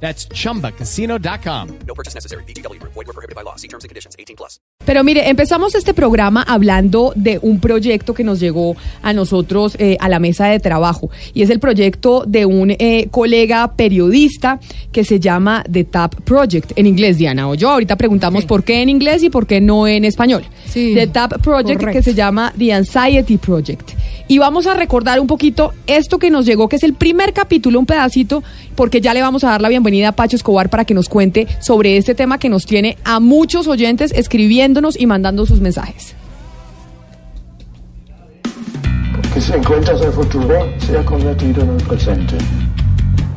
That's chumbacasino.com. No purchase necessary. BGW. Void were prohibited by law. See terms and conditions. 18 plus. Pero mire, empezamos este programa hablando de un proyecto que nos llegó a nosotros eh, a la mesa de trabajo y es el proyecto de un eh, colega periodista que se llama The Tap Project en inglés, Diana. O yo ahorita preguntamos por qué en inglés y por qué no en español. Sí, The Tap Project correcto. que se llama The Anxiety Project. Y vamos a recordar un poquito esto que nos llegó, que es el primer capítulo, un pedacito, porque ya le vamos a dar la bienvenida a Pacho Escobar para que nos cuente sobre este tema que nos tiene a muchos oyentes escribiéndonos y mandando sus mensajes. que si encuentras el futuro, se ha convertido en el presente.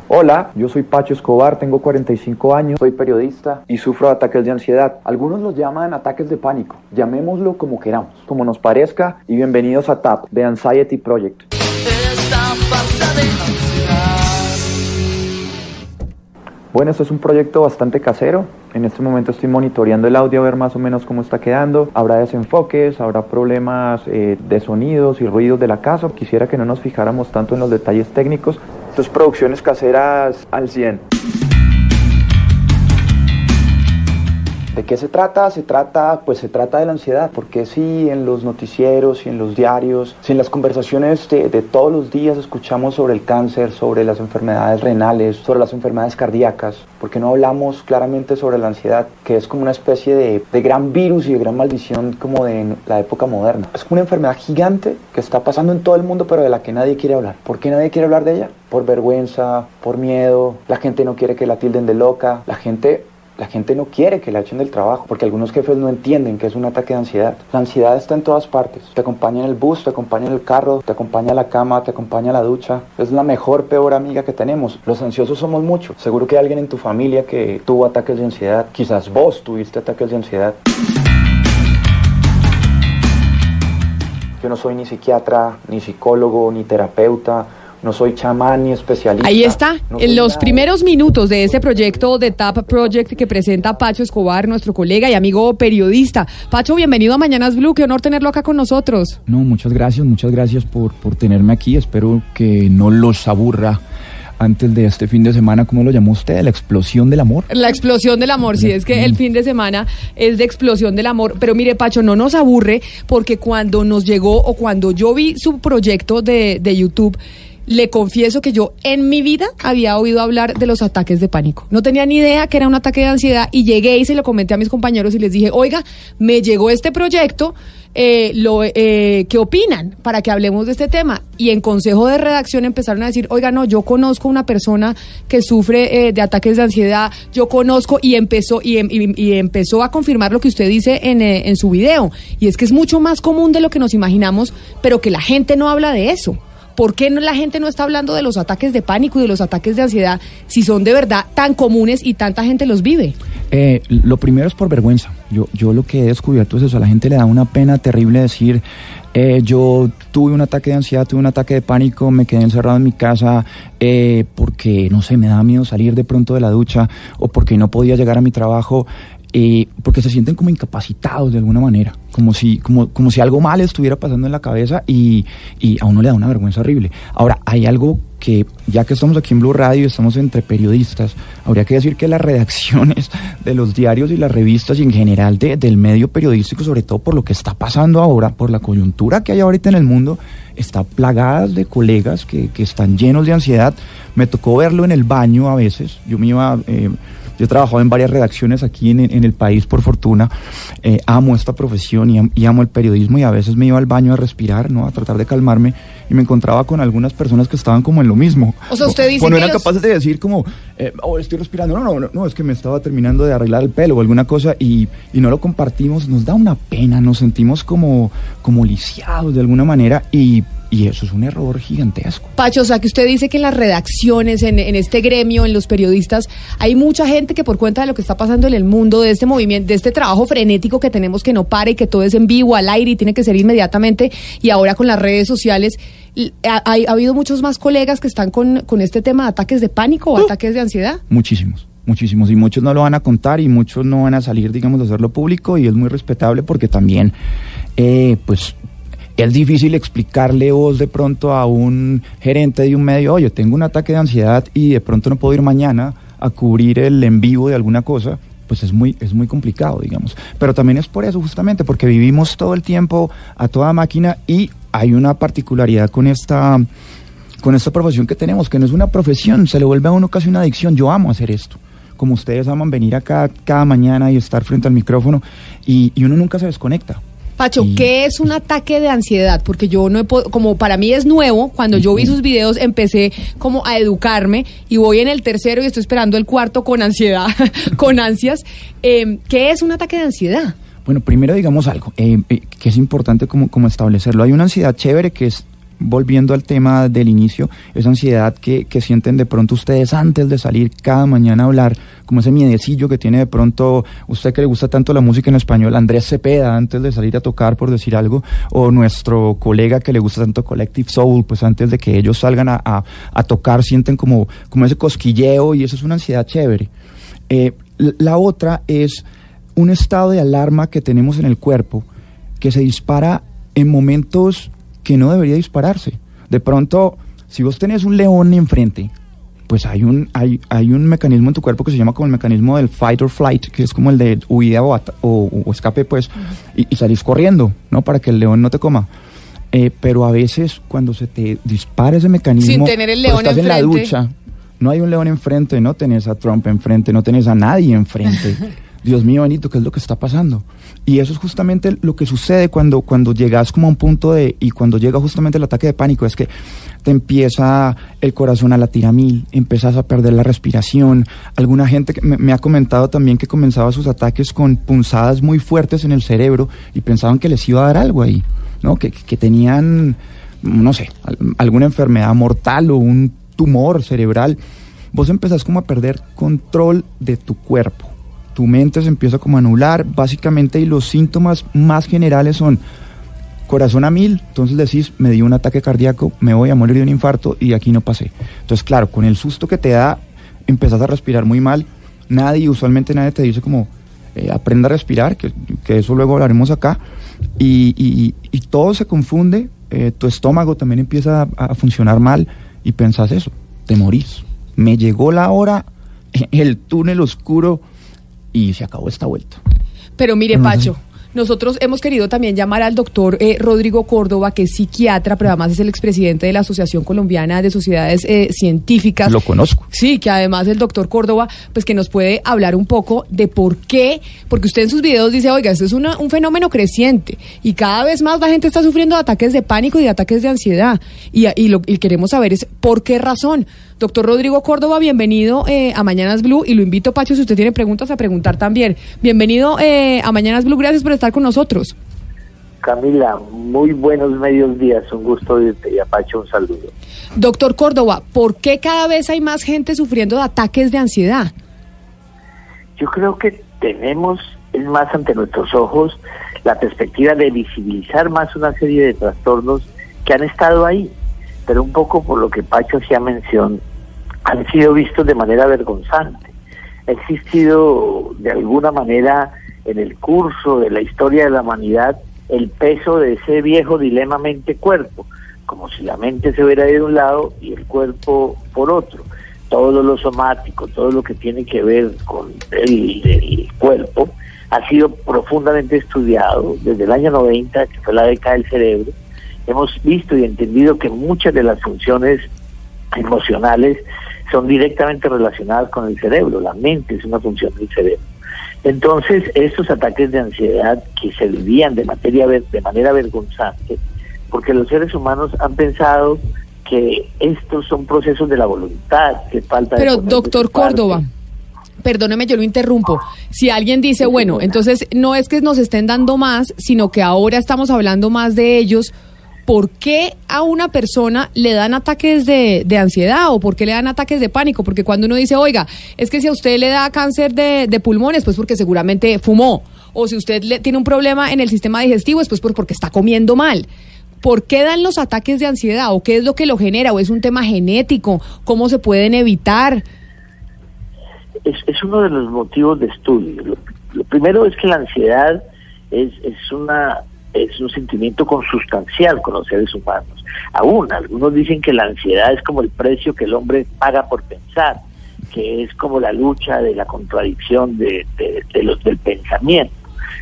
Hola, yo soy Pacho Escobar, tengo 45 años, soy periodista y sufro de ataques de ansiedad. Algunos los llaman ataques de pánico, llamémoslo como queramos, como nos parezca y bienvenidos a TAP, The Anxiety Project. Bueno, esto es un proyecto bastante casero. En este momento estoy monitoreando el audio a ver más o menos cómo está quedando. Habrá desenfoques, habrá problemas eh, de sonidos y ruidos de la casa. Quisiera que no nos fijáramos tanto en los detalles técnicos. Esto es producciones caseras al 100. ¿De qué se trata? Se trata, pues se trata de la ansiedad, porque si en los noticieros, y en los diarios, si en las conversaciones de, de todos los días escuchamos sobre el cáncer, sobre las enfermedades renales, sobre las enfermedades cardíacas, porque no hablamos claramente sobre la ansiedad, que es como una especie de, de gran virus y de gran maldición como de la época moderna? Es como una enfermedad gigante que está pasando en todo el mundo, pero de la que nadie quiere hablar. ¿Por qué nadie quiere hablar de ella? Por vergüenza, por miedo, la gente no quiere que la tilden de loca, la gente la gente no quiere que la echen del trabajo porque algunos jefes no entienden que es un ataque de ansiedad. La ansiedad está en todas partes. Te acompaña en el bus, te acompaña en el carro, te acompaña a la cama, te acompaña a la ducha. Es la mejor, peor amiga que tenemos. Los ansiosos somos muchos. Seguro que hay alguien en tu familia que tuvo ataques de ansiedad. Quizás vos tuviste ataques de ansiedad. Yo no soy ni psiquiatra, ni psicólogo, ni terapeuta. No soy chamán ni especialista. Ahí está, No en los nada. primeros minutos de este proyecto de TAP Project que presenta Pacho Escobar, nuestro colega y amigo periodista. Pacho, bienvenido a Mañanas Blue, qué honor tenerlo acá con nosotros. No, muchas gracias, muchas gracias por, por tenerme aquí. Espero que no los aburra antes de este fin de semana, ¿cómo lo llamó usted? La explosión del amor. La explosión del amor, sí, es que el fin de semana es de explosión del amor. Pero mire, Pacho, no nos aburre porque cuando nos llegó o cuando yo vi su proyecto de, de YouTube, le confieso que yo en mi vida había oído hablar de los ataques de pánico. No tenía ni idea que era un ataque de ansiedad y llegué y se lo comenté a mis compañeros y les dije, oiga, me llegó este proyecto, eh, lo, eh, ¿qué opinan? Para que hablemos de este tema. Y en consejo de redacción empezaron a decir, oiga, no, yo conozco una persona que sufre eh, de ataques de ansiedad, yo conozco y empezó, y, em- empezó a confirmar lo que usted dice eh, en su video. Y es que es mucho más común de lo que nos imaginamos, pero que la gente no habla de eso. ¿Por qué la gente no está hablando de los ataques de pánico y de los ataques de ansiedad si son de verdad tan comunes y tanta gente los vive? Eh, lo primero es por vergüenza. Yo, yo lo que he descubierto es eso. A la gente le da una pena terrible decir, eh, yo tuve un ataque de ansiedad, tuve un ataque de pánico, me quedé encerrado en mi casa eh, porque, no sé, me daba miedo salir de pronto de la ducha o porque no podía llegar a mi trabajo. Eh, porque se sienten como incapacitados de alguna manera, como si, como, como si algo mal estuviera pasando en la cabeza y, y a uno le da una vergüenza horrible. Ahora, hay algo que, ya que estamos aquí en Blue Radio estamos entre periodistas, habría que decir que las redacciones de los diarios y las revistas y en general de- del medio periodístico, sobre todo por lo que está pasando ahora, por la coyuntura que hay ahorita en el mundo, está plagadas de colegas que, que están llenos de ansiedad. Me tocó verlo en el baño a veces. Yo me iba... eh, yo he trabajado en varias redacciones aquí en, el país, por fortuna. Eh, amo esta profesión y, y amo el periodismo y a veces me iba al baño a respirar, ¿no? A tratar de calmarme y me encontraba con algunas personas que estaban como en lo mismo. O sea, usted dice Cuando que eran los- capaces de decir como, eh, oh, estoy respirando. No, no, no, no, es que me estaba terminando de arreglar el pelo o alguna cosa y, y no lo compartimos. Nos da una pena, nos sentimos como, como lisiados de alguna manera y Y eso es un error gigantesco. Pacho, o sea que usted dice que en las redacciones, en, en, este gremio, en los periodistas, hay mucha gente que por cuenta de lo que está pasando en el mundo, de este movimiento, de este trabajo frenético que tenemos que no pare y que todo es en vivo, al aire y tiene que ser inmediatamente, y ahora con las redes sociales, ha, ha, ha habido muchos más colegas que están con, con este tema de ataques de pánico o uh, ataques de ansiedad. Muchísimos muchísimos y muchos no lo van a contar y muchos no van a salir, digamos, a hacerlo público y es muy respetable porque también, eh, pues, es difícil explicarle vos de pronto a un gerente de un medio, oye, tengo un ataque de ansiedad y de pronto no puedo ir mañana a cubrir el en vivo de alguna cosa, pues es muy, es muy complicado, digamos. Pero también es por eso, justamente, porque vivimos todo el tiempo a toda máquina y hay una particularidad con esta, con esta profesión que tenemos, que no es una profesión, se le vuelve a uno casi una adicción. Yo amo hacer esto. Como ustedes aman venir acá cada mañana y estar frente al micrófono y, y uno nunca se desconecta. Pacho, y... ¿qué es un ataque de ansiedad? Porque yo no he como para mí es nuevo, cuando yo vi sus videos empecé como a educarme y voy en el tercero y estoy esperando el cuarto con ansiedad, con ansias. Eh, ¿Qué es un ataque de ansiedad? Bueno, primero digamos algo eh, eh, que es importante como, como establecerlo. Hay una ansiedad chévere que es volviendo al tema del inicio, esa ansiedad que, que, sienten de pronto ustedes antes de salir cada mañana a hablar, como ese miedecillo que tiene de pronto usted que le gusta tanto la música en español, Andrés Cepeda, antes de salir a tocar, por decir algo, o nuestro colega que le gusta tanto Collective Soul, pues antes de que ellos salgan a, a, tocar, sienten como, como ese cosquilleo y eso es una ansiedad chévere. Eh, la otra es un estado de alarma que tenemos en el cuerpo que se dispara en momentos que no debería dispararse. De pronto, si vos tenés un león enfrente, pues hay un, hay, hay un mecanismo en tu cuerpo que se llama como el mecanismo del fight or flight, que es como el de huida o, o, o escape, pues, y, y, salís corriendo, ¿no? Para que el león no te coma. Eh, pero a veces cuando se te dispara ese mecanismo, Sin tener el león estás enfrente. en la ducha, no hay un león enfrente, no tenés a Trump enfrente, no tenés a nadie enfrente. Dios mío, Benito, ¿qué es lo que está pasando? Y eso es justamente lo que sucede cuando, cuando llegas como a un punto de, y cuando llega justamente el ataque de pánico, es que te empieza el corazón a latir a mil, empiezas a perder la respiración. Alguna gente me, ha comentado también que comenzaba sus ataques con punzadas muy fuertes en el cerebro y pensaban que les iba a dar algo ahí, ¿no? Que, que tenían, no sé, alguna enfermedad mortal o un tumor cerebral. Vos empezás como a perder control de tu cuerpo tu mente se empieza como a anular, básicamente, y los síntomas más generales son corazón a mil, entonces decís, me dio un ataque cardíaco, me voy a morir de un infarto y aquí no pasé. Entonces, claro, con el susto que te da, empezás a respirar muy mal, nadie, usualmente nadie te dice como, eh, aprenda a respirar, que, que, eso luego hablaremos acá, y, todo se confunde, eh, tu estómago también empieza a, a funcionar mal y pensás eso, te morís. Me llegó la hora, el túnel oscuro y se acabó esta vuelta. Pero mire, no Pacho. Sé. Nosotros hemos querido también llamar al doctor eh, Rodrigo Córdoba, que es psiquiatra, pero además es el expresidente de la Asociación Colombiana de Sociedades eh, Científicas. Lo conozco. Sí, que además el doctor Córdoba, pues que nos puede hablar un poco de por qué, porque usted en sus videos dice, oiga, esto es una, un fenómeno creciente y cada vez más la gente está sufriendo de ataques de pánico y de ataques de ansiedad. Y, y lo que queremos saber es por qué razón. Doctor Rodrigo Córdoba, bienvenido eh, a Mañanas Blue y lo invito, Pacho, si usted tiene preguntas, a preguntar también. Bienvenido eh, a Mañanas Blue, gracias por estar con nosotros. Camila, muy buenos medios días, un gusto irte y a Pacho un saludo. Doctor Córdoba, ¿por qué cada vez hay más gente sufriendo de ataques de ansiedad? Yo creo que tenemos, es más ante nuestros ojos, la perspectiva de visibilizar más una serie de trastornos que han estado ahí, pero un poco por lo que Pacho hacía mención, han sido vistos de manera vergonzante. Ha existido de alguna manera en el curso de la historia de la humanidad el peso de ese viejo dilema mente-cuerpo, como si la mente se hubiera de un lado y el cuerpo por otro. Todo lo somático, todo lo que tiene que ver con el, cuerpo, ha sido profundamente estudiado desde el año 90, que fue la década del cerebro. Hemos visto y entendido que muchas de las funciones emocionales son directamente relacionadas con el cerebro. La mente es una función del cerebro. Entonces, estos ataques de ansiedad que se vivían de, materia, de manera vergonzante, porque los seres humanos han pensado que estos son procesos de la voluntad, que falta... Pero, doctor Córdoba, perdóneme, yo lo interrumpo. Si alguien dice, bueno, entonces no es que nos estén dando más, sino que ahora estamos hablando más de ellos, ¿por qué a una persona le dan ataques de, de ansiedad o por qué le dan ataques de pánico? Porque cuando uno dice, oiga, es que si a usted le da cáncer de, de pulmones, pues porque seguramente fumó. O si usted le, tiene un problema en el sistema digestivo, es pues por- porque está comiendo mal. ¿Por qué dan los ataques de ansiedad? ¿O qué es lo que lo genera? ¿O es un tema genético? ¿Cómo se pueden evitar? es, es uno de los motivos de estudio. Lo, lo primero es que la ansiedad es, es una es un sentimiento consustancial con los seres humanos. Aún algunos dicen que la ansiedad es como el precio que el hombre paga por pensar, que es como la lucha de la contradicción de, los del pensamiento.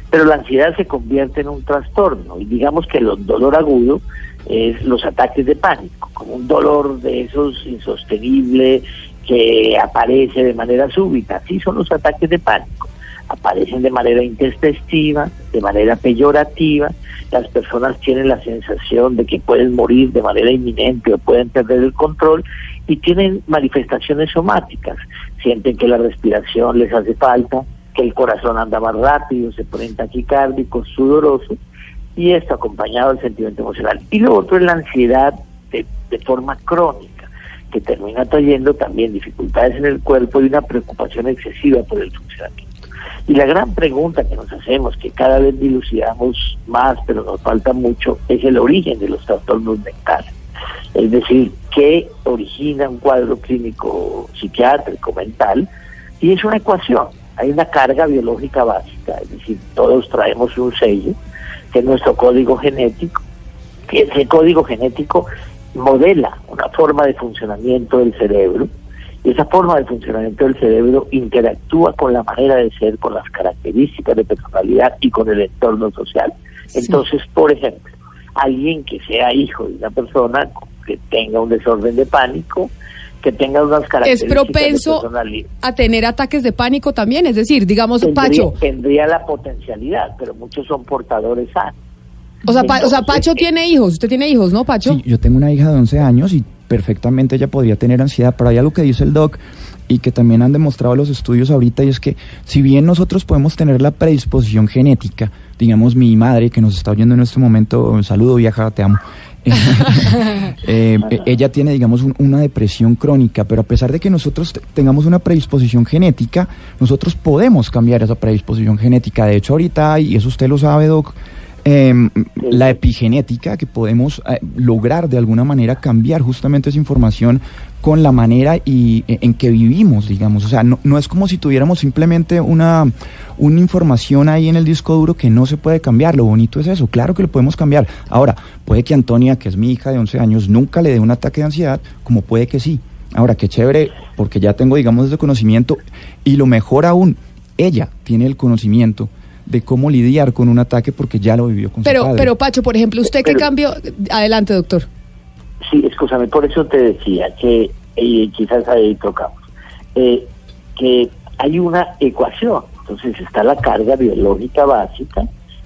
Pero la ansiedad se convierte en un trastorno y digamos que el dolor agudo es los ataques de pánico, como un dolor de esos insostenible que aparece de manera súbita. Así son los ataques de pánico. Aparecen de manera intempestiva, de manera peyorativa. Las personas tienen la sensación de que pueden morir de manera inminente o pueden perder el control y tienen manifestaciones somáticas. Sienten que la respiración les hace falta, que el corazón anda más rápido, se ponen taquicárdicos, sudorosos y esto acompañado del sentimiento emocional. Y lo otro es la ansiedad de, de forma crónica, que termina trayendo también dificultades en el cuerpo y una preocupación excesiva por el funcionamiento. Y la gran pregunta que nos hacemos, que cada vez dilucidamos más, pero nos falta mucho, es el origen de los trastornos mentales. Es decir, qué origina un cuadro clínico psiquiátrico mental, y es una ecuación. Hay una carga biológica básica, es decir, todos traemos un sello, que es nuestro código genético, que ese código genético modela una forma de funcionamiento del cerebro, esa forma de funcionamiento del cerebro interactúa con la manera de ser, con las características de personalidad y con el entorno social. Entonces, por ejemplo, alguien que sea hijo de una persona que tenga un desorden de pánico, que tenga unas ¿Es características de propenso personalidad, a tener ataques de pánico también? Es decir, digamos, tendría, Pacho. tendría la potencialidad, pero muchos son portadores sanos. O sea, Pa- o sea, Entonces, Pacho eh, tiene hijos. Usted tiene hijos, ¿no, Pacho? Sí, yo tengo una hija de 11 años y perfectamente ella podría tener ansiedad, pero hay algo que dice el doc y que también han demostrado los estudios ahorita y es que si bien nosotros podemos tener la predisposición genética, digamos mi madre que nos está oyendo en este momento, saludo vieja, te amo. Eh, eh, ella tiene, digamos, un- una depresión crónica, pero a pesar de que nosotros te- tengamos una predisposición genética, nosotros podemos cambiar esa predisposición genética. De hecho, ahorita y eso usted lo sabe, Doc, em, la epigenética, que podemos eh, lograr de alguna manera cambiar justamente esa información con la manera y, e- en que vivimos, digamos. O sea, no, no es como si tuviéramos simplemente una, una información ahí en el disco duro que no se puede cambiar. Lo bonito es eso, claro que lo podemos cambiar. Ahora, puede que Antonia, que es mi hija de 11 años, nunca le dé un ataque de ansiedad, como puede que sí. Ahora, qué chévere, porque ya tengo, digamos, ese conocimiento. Y lo mejor aún, ella tiene el conocimiento de cómo lidiar con un ataque porque ya lo vivió con su padre. pero Pacho, por ejemplo, ¿usted qué Pero- cambio? Adelante, doctor. Sí, escúchame, por eso te decía que eh, quizás ahí tocamos, eh, que hay una ecuación, entonces está la carga biológica básica,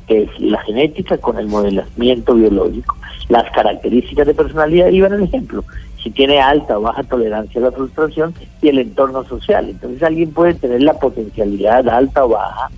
que es la genética con el modelamiento biológico, las características de personalidad, y van el ejemplo, si tiene alta o baja tolerancia a la frustración y el entorno social. Entonces alguien puede tener la potencialidad alta o baja,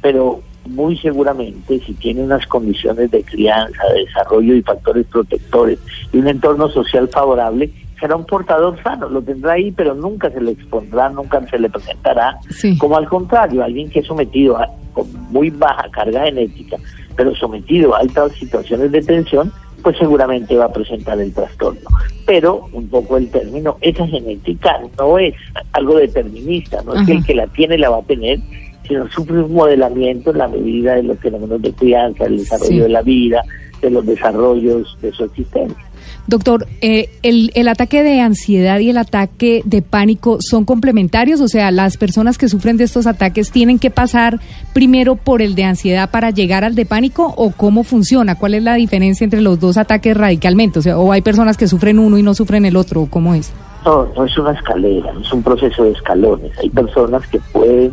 pero muy seguramente si tiene unas condiciones de crianza, de desarrollo y factores protectores y un entorno social favorable, será un portador sano, lo tendrá ahí, pero nunca se le expondrá, nunca se le presentará, Sí. como al contrario, alguien que es sometido a con muy baja carga genética, pero sometido a altas situaciones de tensión, pues seguramente va a presentar el trastorno. Pero un poco el término, esa genética no es algo determinista, no es que el que la tiene la va a tener, sino sufre un modelamiento en la medida de los fenómenos de crianza, del desarrollo Sí. de la vida, de los desarrollos de su existencia. Doctor, eh, el, el ataque de ansiedad y el ataque de pánico son complementarios, o sea, las personas que sufren de estos ataques tienen que pasar primero por el de ansiedad para llegar al de pánico o cómo funciona, cuál es la diferencia entre los dos ataques radicalmente, o sea, o hay personas que sufren uno y no sufren el otro, cómo es. No, no es una escalera, no es un proceso de escalones. Hay personas que pueden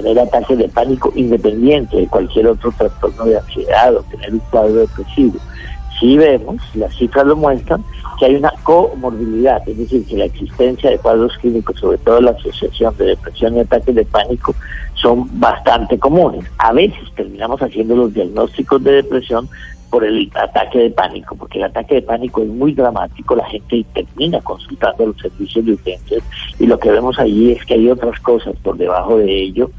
tener ataques de pánico independiente de cualquier otro trastorno de ansiedad o tener un cuadro depresivo. Sí vemos, las cifras lo muestran, que hay una comorbilidad, es decir, que la existencia de cuadros clínicos, sobre todo la asociación de depresión y ataques de pánico, son bastante comunes. A veces terminamos haciendo los diagnósticos de depresión por el ataque de pánico, porque el ataque de pánico es muy dramático, la gente termina consultando los servicios de urgencias y lo que vemos allí es que hay otras cosas por debajo de ello,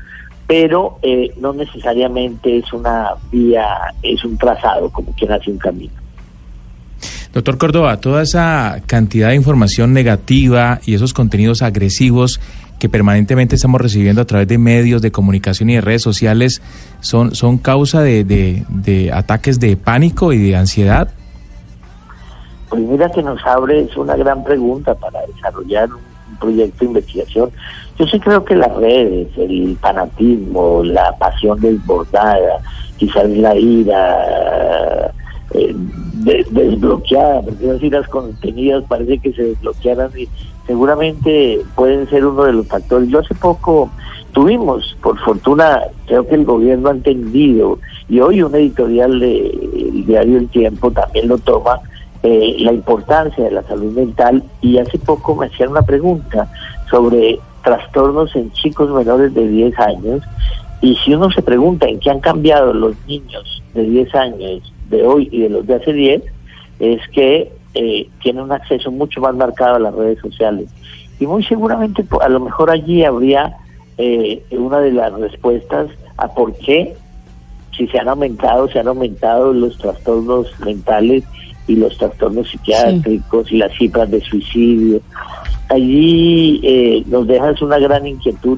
pero eh, no necesariamente es una vía, es un trazado, como quien hace un camino. Doctor Córdoba, toda esa cantidad de información negativa y esos contenidos agresivos que permanentemente estamos recibiendo a través de medios de comunicación y de redes sociales son, son causa de, de, de ataques de pánico y de ansiedad? Pues mira que nos abre, es una gran pregunta para desarrollar un proyecto de investigación. Yo sí creo que las redes, el fanatismo, la pasión desbordada, quizás la ira eh, de- desbloqueada, porque las iras contenidas parece que se desbloquearan y seguramente pueden ser uno de los factores. Yo hace poco tuvimos, por fortuna, creo que el gobierno ha entendido, y hoy un editorial del diario El Tiempo también lo toma, eh, la importancia de la salud mental, y hace poco me hacían una pregunta sobre trastornos en chicos menores de 10 años, y si uno se pregunta en qué han cambiado los niños de 10 años de hoy y de los de hace 10, es que eh, tienen un acceso mucho más marcado a las redes sociales. Y muy seguramente, a lo mejor allí habría eh, una de las respuestas a por qué, si se han aumentado, se han aumentado los trastornos mentales y los trastornos psiquiátricos y las cifras de suicidio. Allí eh, nos dejas una gran inquietud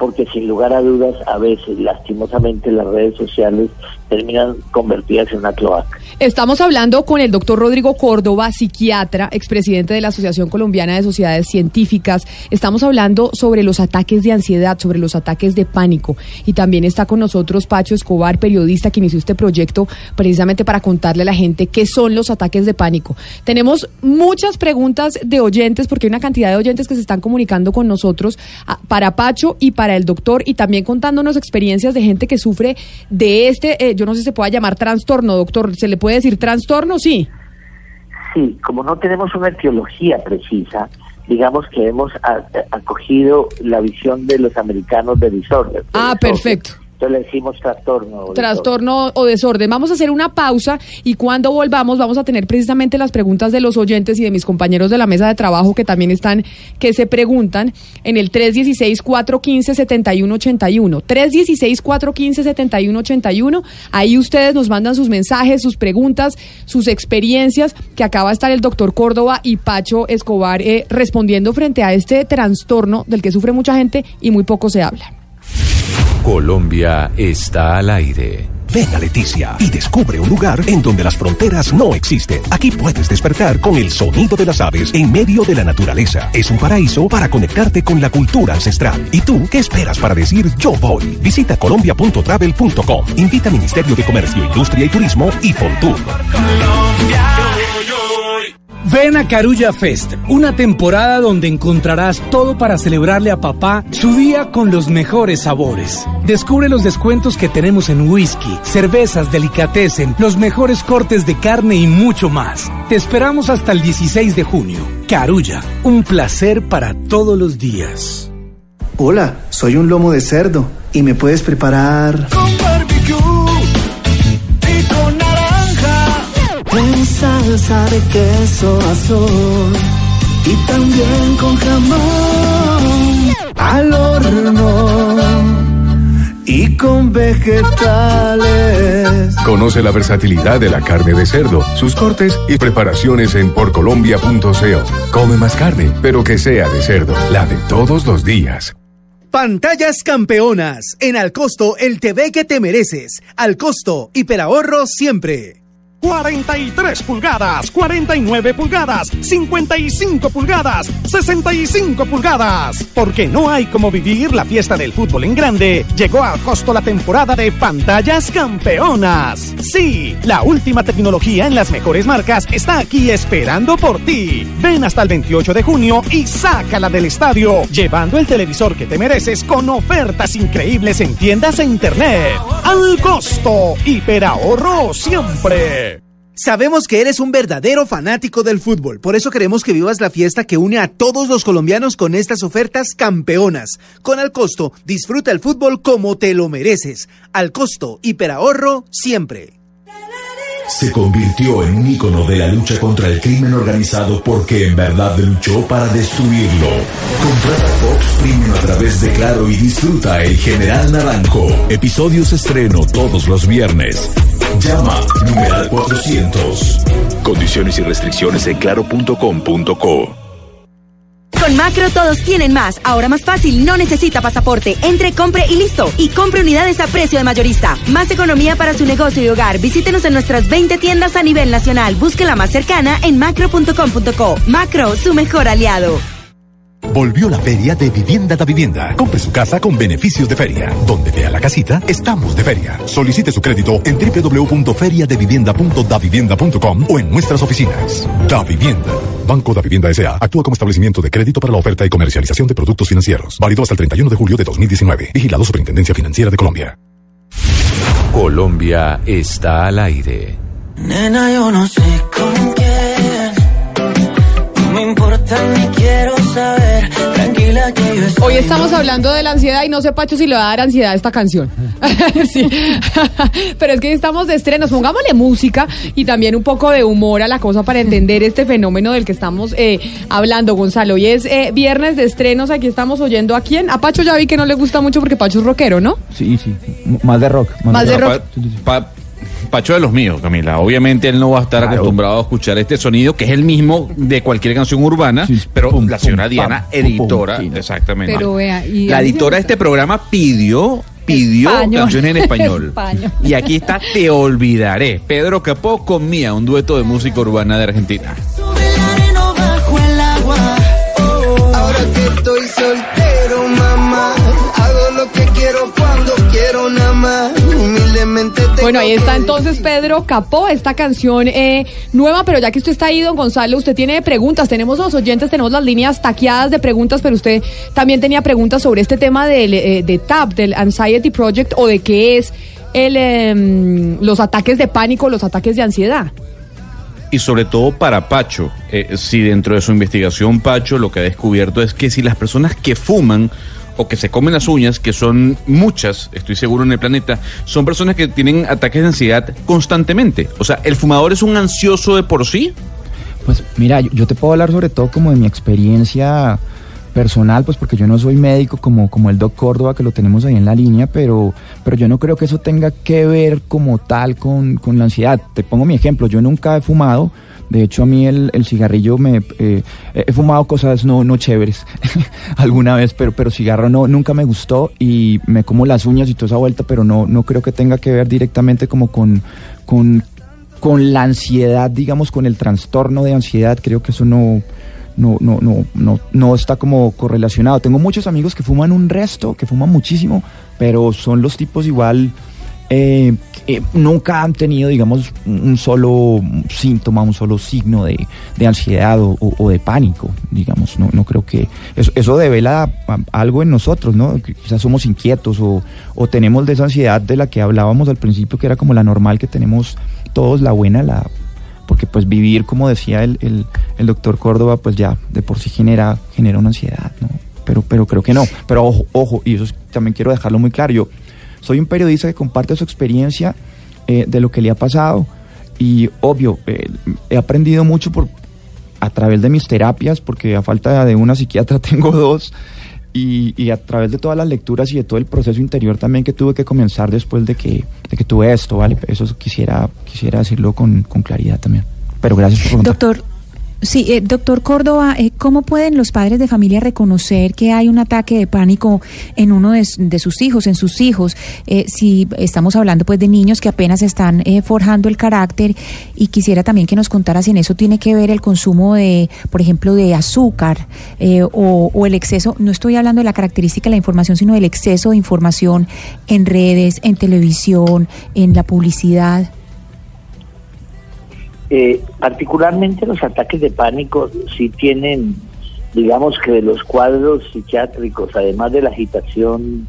porque sin lugar a dudas a veces lastimosamente las redes sociales terminan convertidas en una cloaca. Estamos hablando con el doctor Rodrigo Córdoba, psiquiatra, expresidente de la Asociación Colombiana de Sociedades Científicas. Estamos hablando sobre los ataques de ansiedad, sobre los ataques de pánico. Y también está con nosotros Pacho Escobar, periodista que inició este proyecto precisamente para contarle a la gente qué son los ataques de pánico. Tenemos muchas preguntas de oyentes, porque hay una cantidad de oyentes que se están comunicando con nosotros para Pacho y para el doctor, y también contándonos experiencias de gente que sufre de este, eh, yo no sé si se pueda llamar trastorno, doctor. ¿Se le puede decir trastorno? Sí. Sí, como no tenemos una etiología precisa, digamos que hemos acogido la visión de los americanos de disorder. Ah, perfecto. Entonces le decimos trastorno. o Trastorno o desorden. Vamos a hacer una pausa y cuando volvamos vamos a tener precisamente las preguntas de los oyentes y de mis compañeros de la mesa de trabajo que también están, que se preguntan en el 316-415-7181. 316-415-7181. Ahí ustedes nos mandan sus mensajes, sus preguntas, sus experiencias, que acaba de estar el doctor Córdoba y Pacho Escobar eh, respondiendo frente a este trastorno del que sufre mucha gente y muy poco se habla. Colombia está al aire. Ven a Leticia y descubre un lugar en donde las fronteras no existen. Aquí puedes despertar con el sonido de las aves en medio de la naturaleza. Es un paraíso para conectarte con la cultura ancestral. ¿Y tú qué esperas para decir yo voy? Visita colombia.travel.com. Invita Ministerio de Comercio, Industria y Turismo y Fontur. Ven a Carulla Fest, una temporada donde encontrarás todo para celebrarle a papá su día con los mejores sabores. Descubre los descuentos que tenemos en whisky, cervezas, delicatessen, los mejores cortes de carne y mucho más. Te esperamos hasta el 16 de junio. Carulla, un placer para todos los días. Hola, soy un lomo de cerdo y me puedes preparar Con barbecue y con naranja. Salsa de queso azul y también con jamón al horno y con vegetales. Conoce la versatilidad de la carne de cerdo, sus cortes y preparaciones en porcolombia.co. Come más carne, pero que sea de cerdo, la de todos los días. Pantallas campeonas. En Alcosto, el TV que te mereces. Alcosto, hiperahorro siempre. 43 pulgadas, 49 pulgadas, 55 pulgadas, 65 pulgadas. Porque no hay como vivir la fiesta del fútbol en grande. Llegó a costo la temporada de pantallas campeonas. Sí, la última tecnología en las mejores marcas está aquí esperando por ti. Ven hasta el 28 de junio y sácala del estadio, llevando el televisor que te mereces con ofertas increíbles en tiendas e internet. Al costo, hiperahorro siempre. Sabemos que eres un verdadero fanático del fútbol, por eso queremos que vivas la fiesta que une a todos los colombianos con estas ofertas campeonas. Con Alcosto, disfruta el fútbol como te lo mereces. Al costo, hiperahorro siempre. se convirtió en un ícono de la lucha contra el crimen organizado porque en verdad luchó para destruirlo. Contrata Fox Premium a través de Claro y disfruta El General Naranjo. Episodios estreno todos los viernes. Llama numeral 400. Condiciones y restricciones en claro.com.co. Con Macro todos tienen más. Ahora más fácil, no necesita pasaporte. Entre, compre y listo. Y compre unidades a precio de mayorista. Más economía para su negocio y hogar. Visítenos en nuestras 20 tiendas a nivel nacional. Busque la más cercana en macro.com.co. Macro, su mejor aliado. Volvió la feria de Vivienda da Vivienda. Compre su casa con beneficios de feria. Donde vea la casita, estamos de feria. Solicite su crédito en www.feriadevivienda.davivienda.com o en nuestras oficinas. Da Vivienda. Banco da Vivienda S.A. Actúa como establecimiento de crédito para la oferta y comercialización de productos financieros. Válido hasta el 31 de julio de 2019. Vigilado Superintendencia Financiera de Colombia. Colombia está al aire. Nena, yo no sé con quién. No me importa ni quiero saber. Tranquila que yo estoy Hoy estamos hablando de la ansiedad y no sé, Pacho, si le va a dar ansiedad a esta canción. sí. Pero es que estamos de estrenos. Pongámosle música y también un poco de humor a la cosa para entender este fenómeno del que estamos eh, hablando, Gonzalo. Hoy es eh, viernes de estrenos. Aquí estamos oyendo a quién. A Pacho ya vi que no le gusta mucho porque Pacho es rockero, ¿no? Sí, sí. M- Más de rock. Más de rock. Pa- pa- Pacho de los míos, Camila. Obviamente él no va a estar acostumbrado a escuchar este sonido, que es el mismo de cualquier canción urbana, pero la señora Diana, pam, pum, pum, editora, exactamente. Pero vea, y la editora de este programa pidió, pidió Español. canciones en español. Español. Y aquí está Te Olvidaré. Pedro Capó con Mía, un dueto de música urbana de Argentina. arena bajo el agua. Ahora que estoy soltero, mamá. Hago lo que quiero cuando quiero nada más. Bueno, ahí está entonces Pedro Capó, esta canción eh, nueva, pero ya que usted está ahí, don Gonzalo, usted tiene preguntas, tenemos los oyentes, tenemos las líneas taqueadas de preguntas, pero usted también tenía preguntas sobre este tema del, eh, de TAP, del Anxiety Project, o de qué es el, em, los ataques de pánico, los ataques de ansiedad. y sobre todo para Pacho. Eh, si dentro de su investigación Pacho lo que ha descubierto es que si las personas que fuman o que se comen las uñas, que son muchas, estoy seguro en el planeta, son personas que tienen ataques de ansiedad constantemente. O sea, ¿el fumador es un ansioso de por sí? Pues mira, yo, te puedo hablar sobre todo como de mi experiencia personal, pues porque yo no soy médico como, como el Doc Córdoba, que lo tenemos ahí en la línea, pero, pero yo no creo que eso tenga que ver como tal con, con la ansiedad. Te pongo mi ejemplo, yo nunca he fumado, de hecho a mí el, el cigarrillo me... eh, he fumado cosas no, no chéveres alguna vez, pero, pero cigarro no, nunca me gustó y me como las uñas y toda esa vuelta, pero no, no creo que tenga que ver directamente como con... con con la ansiedad, digamos, con el trastorno de ansiedad, creo que eso no, no, no, no, no, no está como correlacionado. Tengo muchos amigos que fuman un resto, que fuman muchísimo, pero son los tipos igual eh, nunca han tenido, digamos, un solo síntoma, un solo signo de, de ansiedad o, de pánico, digamos. No, no creo que eso, eso devela algo en nosotros, ¿no? Quizás somos inquietos o, o tenemos de esa ansiedad de la que hablábamos al principio, que era como la normal que tenemos todos, la buena, la porque pues vivir, como decía el, el, doctor Córdoba, pues ya de por sí genera, genera una ansiedad, ¿no? Pero, pero creo que no. Pero ojo, ojo, y eso es- también quiero dejarlo muy claro. Yo soy un periodista que comparte su experiencia eh, de lo que le ha pasado. Y obvio, eh, he aprendido mucho por a través de mis terapias, porque a falta de una psiquiatra tengo dos, y, y a través de todas las lecturas y de todo el proceso interior también que tuve que comenzar después de que, de que tuve esto, ¿vale? Eso quisiera, quisiera decirlo con, con claridad también. Pero gracias por preguntar. Doctor, sí, eh, doctor Córdoba, eh, ¿cómo pueden los padres de familia reconocer que hay un ataque de pánico en uno de, sus hijos, en sus hijos? Eh, si estamos hablando pues de niños que apenas están eh, forjando el carácter y quisiera también que nos contara si en eso tiene que ver el consumo de, por ejemplo, de azúcar eh, o, o el exceso, no estoy hablando de la característica de la información, sino del exceso de información en redes, en televisión, en la publicidad. Eh, particularmente los ataques de pánico sí tienen, digamos que de los cuadros psiquiátricos, además de la agitación,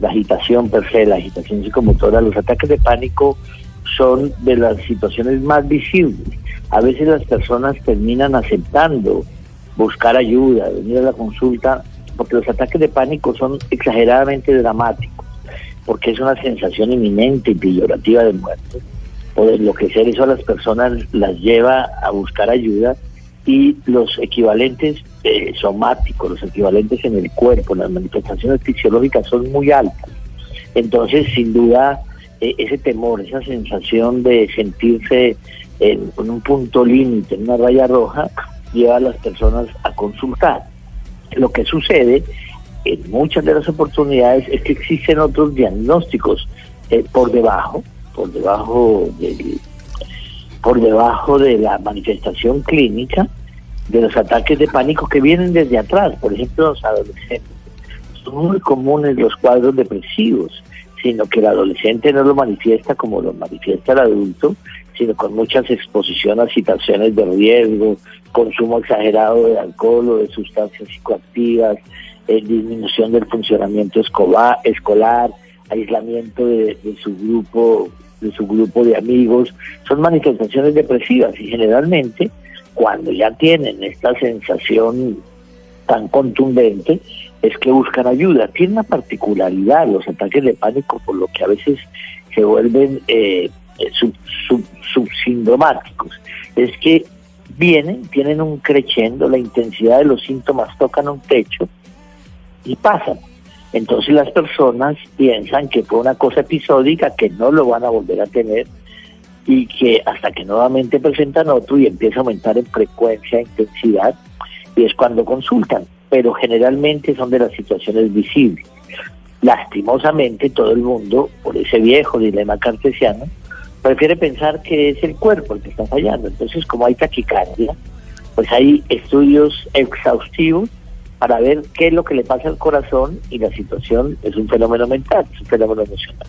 la agitación per se, la agitación psicomotora, los ataques de pánico son de las situaciones más visibles. A veces las personas terminan aceptando buscar ayuda, venir a la consulta, porque los ataques de pánico son exageradamente dramáticos, porque es una sensación inminente y peyorativa de muerte o de enloquecer, eso a las personas las lleva a buscar ayuda y los equivalentes eh, somáticos, los equivalentes en el cuerpo, las manifestaciones fisiológicas son muy altas. Entonces, sin duda, eh, ese temor, esa sensación de sentirse en, un punto límite, en una raya roja, lleva a las personas a consultar. Lo que sucede en muchas de las oportunidades es que existen otros diagnósticos eh, por debajo, por debajo del, por debajo de la manifestación clínica de los ataques de pánico que vienen desde atrás, por ejemplo los adolescentes. Son muy comunes los cuadros depresivos, sino que el adolescente no lo manifiesta como lo manifiesta el adulto, sino con muchas exposiciones a situaciones de riesgo, consumo exagerado de alcohol o de sustancias psicoactivas, eh, disminución del funcionamiento escolar aislamiento de, su grupo de su grupo de amigos, son manifestaciones depresivas y generalmente cuando ya tienen esta sensación tan contundente es que buscan ayuda. Tiene una particularidad los ataques de pánico, por lo que a veces se vuelven eh, sub, sub- subsindomáticos. Es que vienen, tienen un creciendo, la intensidad de los síntomas tocan un techo y pasan. Entonces las personas piensan que fue una cosa episódica, que no lo van a volver a tener y que hasta que nuevamente presentan otro y empieza a aumentar en frecuencia intensidad, y es cuando consultan, pero generalmente son de las situaciones visibles. Lastimosamente todo el mundo, por ese viejo dilema cartesiano, prefiere pensar que es el cuerpo el que está fallando. Entonces, como hay taquicardia, pues hay estudios exhaustivos para ver qué es lo que le pasa al corazón y la situación es un fenómeno mental, es un fenómeno emocional.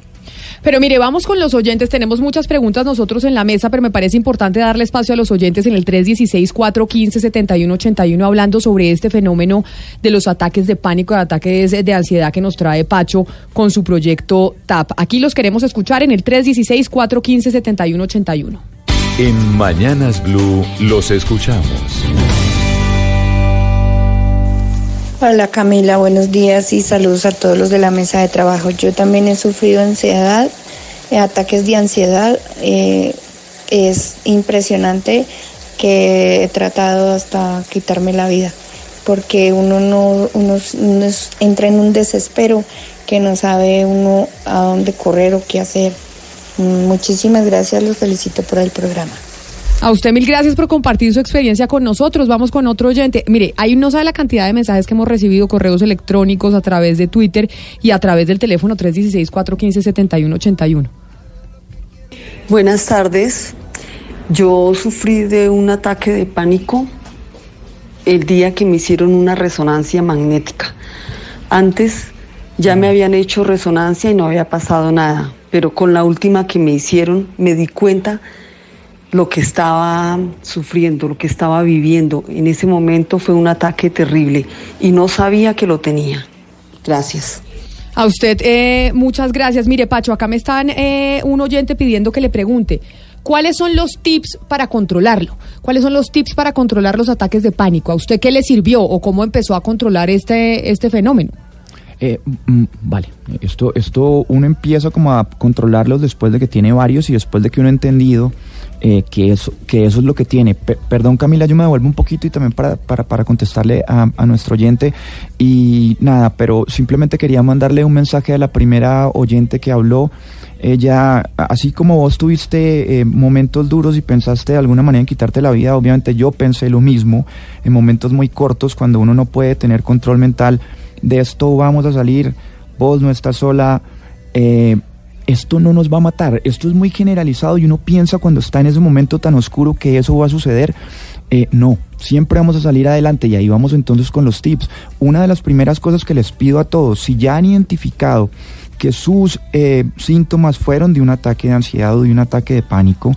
Pero mire, vamos con los oyentes. Tenemos muchas preguntas nosotros en la mesa, pero me parece importante darle espacio a los oyentes en el 316-415-7181 hablando sobre este fenómeno de los ataques de pánico, de ataques de ansiedad que nos trae Pacho con su proyecto TAP. Aquí los queremos escuchar en el 316-415-7181. En Mañanas Blue los escuchamos. Hola Camila, buenos días y saludos a todos los de la mesa de trabajo. Yo también he sufrido ansiedad, eh, ataques de ansiedad. eh, es impresionante que he tratado hasta quitarme la vida, porque uno no uno, uno entra en un desespero que no sabe uno a dónde correr o qué hacer. Mm, Muchísimas gracias, los felicito por el programa. A usted mil gracias por compartir su experiencia con nosotros. Vamos con otro oyente. Mire, ahí no sabe la cantidad de mensajes que hemos recibido, correos electrónicos a través de Twitter y a través del teléfono 316-415-7181. Buenas tardes. Yo sufrí de un ataque de pánico el día que me hicieron una resonancia magnética. Antes ya me habían hecho resonancia y no había pasado nada, pero con la última que me hicieron me di cuenta lo que estaba sufriendo, lo que estaba viviendo. En ese momento fue un ataque terrible y no sabía que lo tenía. Gracias. A usted, eh, muchas gracias. Mire, Pacho, acá me están eh, un oyente pidiendo que le pregunte. ¿Cuáles son los tips para controlarlo? ¿Cuáles son los tips para controlar los ataques de pánico? ¿A usted qué le sirvió o cómo empezó a controlar este, este fenómeno? Eh, mm, vale, esto, esto uno empieza como a controlarlos después de que tiene varios y después de que uno ha entendido eh, que, eso, que eso es lo que tiene. Pe- perdón Camila, yo me devuelvo un poquito y también para, para, para contestarle a, a nuestro oyente y nada, pero simplemente quería mandarle un mensaje a la primera oyente que habló. Ella, así como vos tuviste eh, momentos duros y pensaste de alguna manera en quitarte la vida, obviamente yo pensé lo mismo en momentos muy cortos cuando uno no puede tener control mental. De esto vamos a salir, vos no estás sola, eh, esto no nos va a matar. Esto es muy generalizado y uno piensa cuando está en ese momento tan oscuro que eso va a suceder. Eh, no, siempre vamos a salir adelante y ahí vamos entonces con los tips. Una de las primeras cosas que les pido a todos, si ya han identificado que sus eh, síntomas fueron de un ataque de ansiedad o de un ataque de pánico,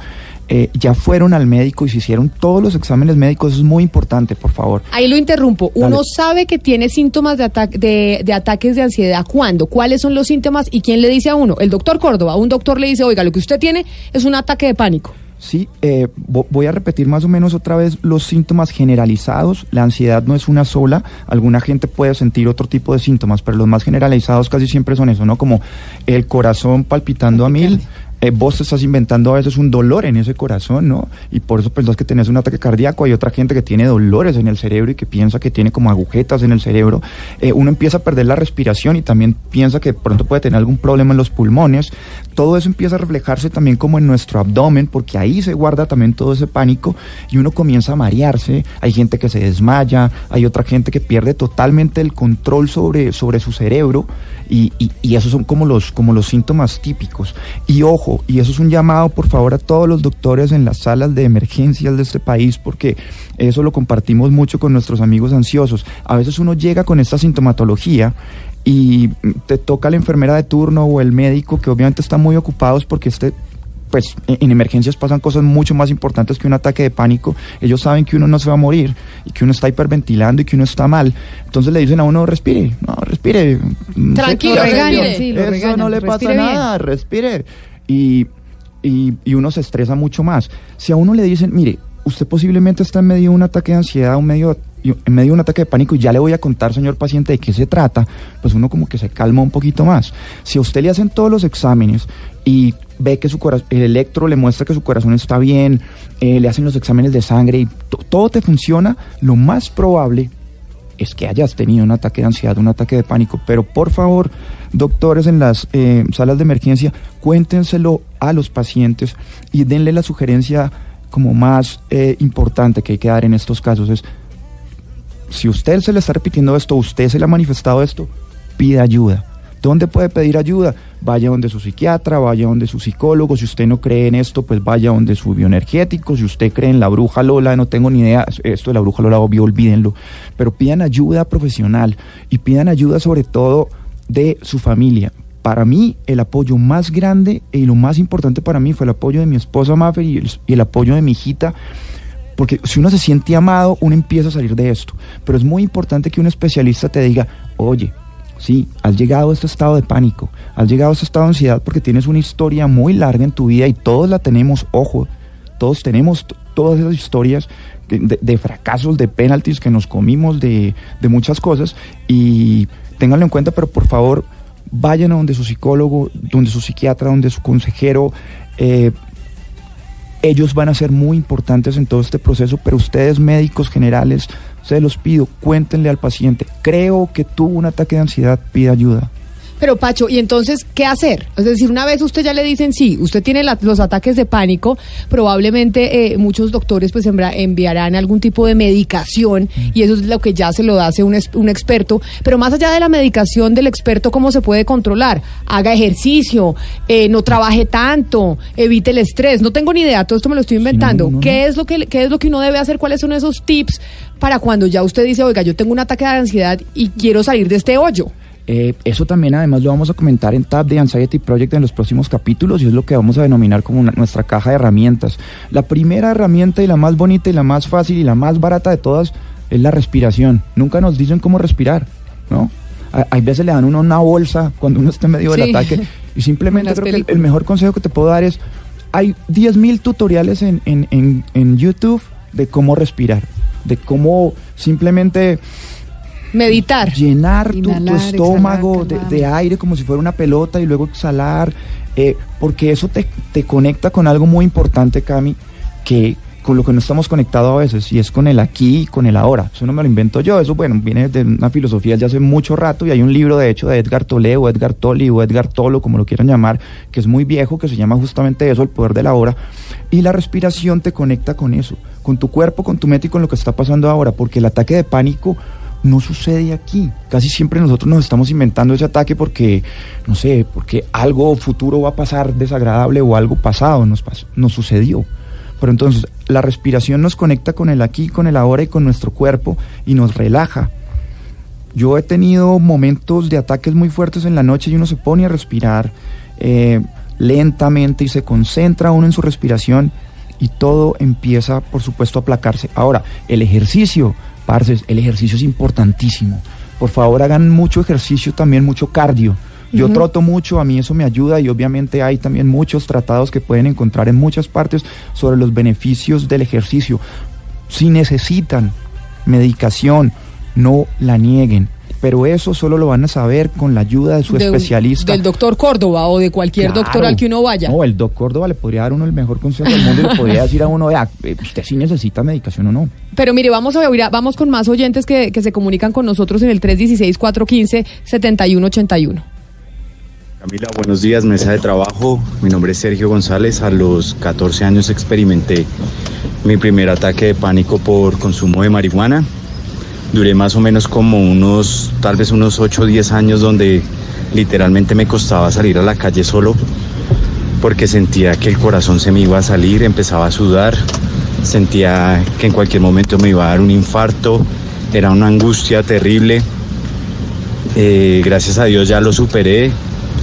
eh, ya fueron al médico y se hicieron todos los exámenes médicos, eso es muy importante, por favor. Ahí lo interrumpo. Uno sabe que tiene síntomas de, ata- de, de ataques de ansiedad. ¿Cuándo? ¿Cuáles son los síntomas? ¿Y quién le dice a uno? El doctor Córdoba. Un doctor le dice, oiga, lo que usted tiene es un ataque de pánico. Sí, eh, vo- voy a repetir más o menos otra vez los síntomas generalizados. La ansiedad no es una sola. Alguna gente puede sentir otro tipo de síntomas, pero los más generalizados casi siempre son eso, ¿no? Como el corazón palpitando a mil, eh, vos te estás inventando a veces un dolor en ese corazón, ¿no? Y por eso pensás que tenés un ataque cardíaco. Hay otra gente que tiene dolores en el cerebro y que piensa que tiene como agujetas en el cerebro. Eh, uno empieza a perder la respiración y también piensa que pronto puede tener algún problema en los pulmones. Todo eso empieza a reflejarse también como en nuestro abdomen, porque ahí se guarda también todo ese pánico y uno comienza a marearse. Hay gente que se desmaya, hay otra gente que pierde totalmente el control sobre, sobre su cerebro y, y, y esos son como los, como los síntomas típicos. Y ojo, y eso es un llamado por favor a todos los doctores en las salas de emergencias de este país, porque eso lo compartimos mucho con nuestros amigos ansiosos. A veces uno llega con esta sintomatología y te toca la enfermera de turno o el médico que obviamente están muy ocupados porque este pues en en emergencias pasan cosas mucho más importantes que un ataque de pánico. Ellos saben que uno no se va a morir y que uno está hiperventilando y que uno está mal. Entonces le dicen a uno, respire, no, respire. mm, Tranquilo, regañen, sí, lo Eso regañan, no le pasa bien. nada, respire. Y, y, y uno se estresa mucho más. Si a uno le dicen, mire, usted posiblemente está en medio de un ataque de ansiedad, un medio, en medio de un ataque de pánico y ya le voy a contar, señor paciente, de qué se trata, pues uno como que se calma un poquito más. Si a usted le hacen todos los exámenes y ve que su el electro le muestra que su corazón está bien, eh, le hacen los exámenes de sangre y to- todo te funciona, lo más probable es que hayas tenido un ataque de ansiedad, un ataque de pánico. Pero por favor, doctores en las eh, salas de emergencia, cuéntenselo a los pacientes y denle la sugerencia como más eh, importante que hay que dar en estos casos es, si usted se le está repitiendo esto, usted se le ha manifestado esto, pida ayuda. ¿Dónde puede pedir ayuda? Vaya donde su psiquiatra, vaya donde su psicólogo. Si usted no cree en esto, pues vaya donde su bioenergético. Si usted cree en la bruja Lola, no tengo ni idea. Esto de la bruja Lola, obvio, olvídenlo. Pero pidan ayuda profesional y pidan ayuda sobre todo de su familia. Para mí, el apoyo más grande y lo más importante para mí fue el apoyo de mi esposa Maffer y el, y el apoyo de mi hijita porque si uno se siente amado, uno empieza a salir de esto. Pero es muy importante que un especialista te diga, oye, sí, has llegado a este estado de pánico, has llegado a este estado de ansiedad porque tienes una historia muy larga en tu vida y todos la tenemos, ojo, todos tenemos todas esas historias de, fracasos, de penaltis que nos comimos, de, de muchas cosas y ténganlo en cuenta, pero por favor vayan a donde su psicólogo, donde su psiquiatra, donde su consejero. eh, ellos van a ser muy importantes en todo este proceso, pero ustedes médicos generales, se los pido, cuéntenle al paciente, creo que tuvo un ataque de ansiedad, pida ayuda. Pero Pacho, ¿y entonces qué hacer? Es decir, una vez usted ya le dicen, sí, usted tiene la- los ataques de pánico, probablemente eh, muchos doctores pues enviarán algún tipo de medicación y eso es lo que ya se lo hace un, un experto. Pero más allá de la medicación del experto, ¿cómo se puede controlar? Haga ejercicio, eh, no trabaje tanto, evite el estrés. No tengo ni idea, todo esto me lo estoy inventando. ¿Qué, es lo que, ¿Qué es lo que uno debe hacer? ¿Cuáles son esos tips para cuando ya usted dice, oiga, yo tengo un ataque de ansiedad y quiero salir de este hoyo? Eh, eso también además lo vamos a comentar en Tab de Anxiety Project en los próximos capítulos y es lo que vamos a denominar como una- nuestra caja de herramientas. La primera herramienta y la más bonita y la más fácil y la más barata de todas es la respiración. Nunca nos dicen cómo respirar, ¿no? A- Hay veces le dan uno una bolsa cuando uno está en medio del Sí. ataque y simplemente creo que el, mejor consejo que te puedo dar es, hay 10.000 tutoriales en, en, en, en YouTube de cómo respirar, de cómo simplemente Meditar. llenar tu, estómago exhalar, de, aire como si fuera una pelota y luego exhalar, eh, porque eso te, te conecta con algo muy importante, Cami, que con lo que no estamos conectados a veces, y es con el aquí y con el ahora. Eso no me lo invento yo, eso bueno, viene de una filosofía de hace mucho rato y hay un libro de hecho de Edgar Tolle o Edgar Tolle o Edgar Tolo, como lo quieran llamar, que es muy viejo, que se llama justamente eso, el poder de la hora. Y la respiración te conecta con eso, con tu cuerpo, con tu mente y con lo que está pasando ahora, porque el ataque de pánico no sucede aquí. Casi siempre nosotros nos estamos inventando ese ataque porque, no sé, porque algo futuro va a pasar desagradable o algo pasado nos, pasó, nos sucedió. Pero entonces la respiración nos conecta con el aquí, con el ahora y con nuestro cuerpo y nos relaja. Yo he tenido momentos de ataques muy fuertes en la noche y uno se pone a respirar eh, lentamente y se concentra uno en su respiración y todo empieza, por supuesto, a aplacarse. Ahora, el ejercicio, parce, el ejercicio es importantísimo. Por favor, hagan mucho ejercicio, también mucho cardio. Yo Ujú. troto mucho, a mí eso me ayuda y obviamente hay también muchos tratados que pueden encontrar en muchas partes sobre los beneficios del ejercicio. Si necesitan medicación, no la nieguen. Pero eso solo lo van a saber con la ayuda de su De especialista. Del doctor Córdoba o de cualquier Claro. doctor al que uno vaya. No, el doctor Córdoba le podría dar uno el mejor consejo del mundo y le podría decir a uno, vea, eh, usted sí necesita medicación o no. Pero mire, vamos a oír, vamos con más oyentes que, que se comunican con nosotros en el 316-415-7181. Camila, buenos días, mesa de trabajo. Mi nombre es Sergio González. A los 14 años experimenté mi primer ataque de pánico por consumo de marihuana. Duré más o menos como unos, tal vez unos 8 o 10 años donde literalmente me costaba salir a la calle solo porque sentía que el corazón se me iba a salir, empezaba a sudar, sentía que en cualquier momento me iba a dar un infarto, era una angustia terrible. Eh, gracias a Dios ya lo superé.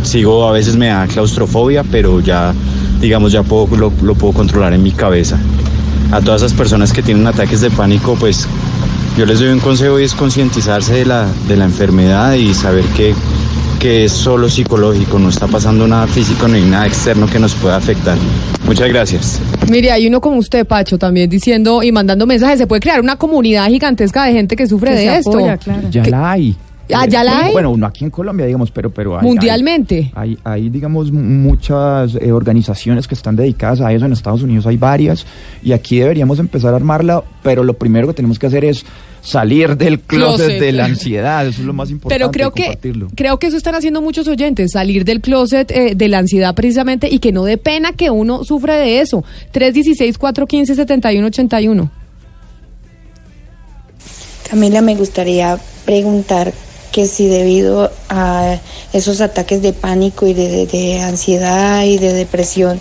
Sigo, a veces me da claustrofobia, pero ya, digamos, ya puedo, lo, lo puedo controlar en mi cabeza. A todas esas personas que tienen ataques de pánico, pues yo les doy un consejo y es concientizarse de la, de la enfermedad y saber que, que es solo psicológico, no está pasando nada físico, no hay nada externo que nos pueda afectar. Muchas gracias. Mire, hay uno como usted, Pacho, también diciendo y mandando mensajes. Se puede crear una comunidad gigantesca de gente que sufre Que de se esto. apoya, claro. Ya la hay. Ah, ¿ya la hay? Bueno, no aquí en Colombia, digamos, pero, pero hay, Mundialmente. Hay, hay, hay, digamos, muchas eh, organizaciones que están dedicadas a eso. En Estados Unidos hay varias. Y aquí deberíamos empezar a armarla, pero lo primero que tenemos que hacer es salir del closet, Closet. de la ansiedad. Eso es lo más importante. Pero creo que creo que eso están haciendo muchos oyentes, salir del closet eh, de la ansiedad precisamente y que no dé pena que uno sufre de eso. 316-415-7181. Camila, me gustaría preguntar que si debido a esos ataques de pánico y de, de- de ansiedad y de depresión